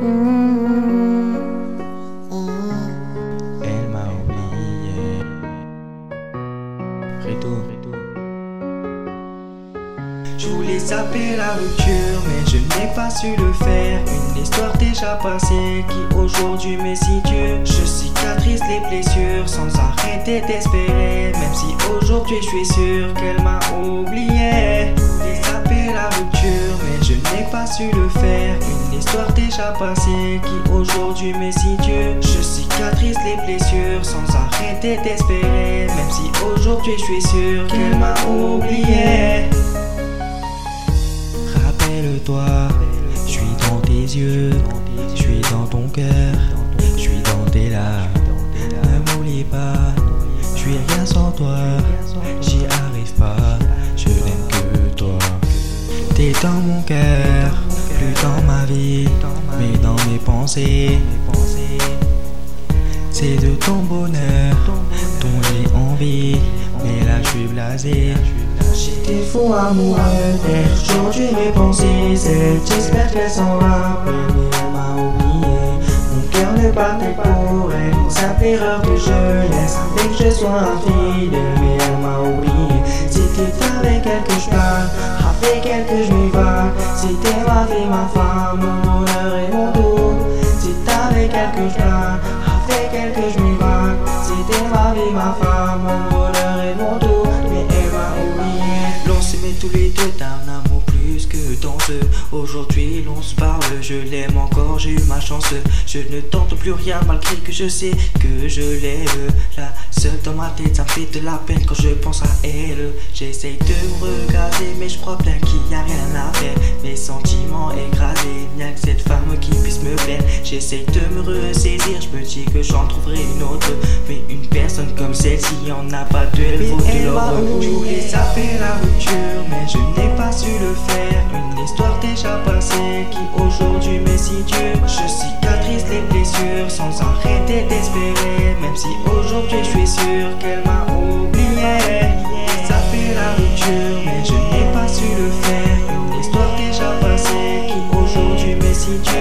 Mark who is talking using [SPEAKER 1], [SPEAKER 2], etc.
[SPEAKER 1] Elle m'a oublié. Retour,
[SPEAKER 2] Je voulais zapper la rupture, mais je n'ai pas su le faire. Une histoire déjà passée qui aujourd'hui me situe. Je cicatrise les blessures sans arrêter d'espérer. Même si aujourd'hui je suis sûr qu'elle m'a oublié. Je voulais zapper la rupture, mais je n'ai pas su le faire. Histoire déjà passée qui aujourd'hui me situe. Je cicatrise les blessures sans arrêter d'espérer. Même si aujourd'hui je suis sûr qu'elle m'a oublié. Rappelle-toi, je suis dans tes yeux, je suis dans ton cœur, je suis dans tes larmes. Ne m'oublie pas, je suis rien sans toi, j'y arrive pas, je n'aime que toi. T'es dans mon cœur, mais dans mes pensées. C'est de ton bonheur dont j'ai envie, mais là je suis blasé. J'étais fou amoureux d'elle, aujourd'hui mes pensées c'est J'espère qu'elle s'en va, mais elle m'a oublié Mon cœur ne battait pour elle, une simple erreur de jeunesse Dès que je sois infidèle, mais elle m'a oublié C'était avec elle que je parle, avec elle que je m'évade C'était vie, ma femme, mon bonheur et mon tout C'est avec elle que je parle, avec elle que je C'était ma vie, ma femme, mon bonheur et mon tout Mais elle m'a oublié. L'on s'aimait tous les deux d'un amour que Aujourd'hui l'on se parle, je l'aime encore, j'ai eu ma chance. Je ne tente plus rien malgré que je sais que je l'aime. La seule dans ma tête ça me fait de la peine quand je pense à elle. J'essaye de me regarder mais je crois bien qu'il n'y a rien à faire. Mes sentiments écrasés, n'y a que cette femme qui puisse me plaire. J'essaye de me ressaisir, je me dis que j'en trouverai une autre. Mais une personne comme celle-ci, en a pas deux, elle vaut de l'or Je voulais zapper la rupture, mais je faire Une histoire déjà passée qui aujourd'hui me situe Je cicatrise les blessures sans arrêter d'espérer Même si aujourd'hui je suis sûr qu'elle m'a oublié. Zapper la rupture, mais je n'ai pas su le faire. Une histoire déjà passée qui aujourd'hui me situe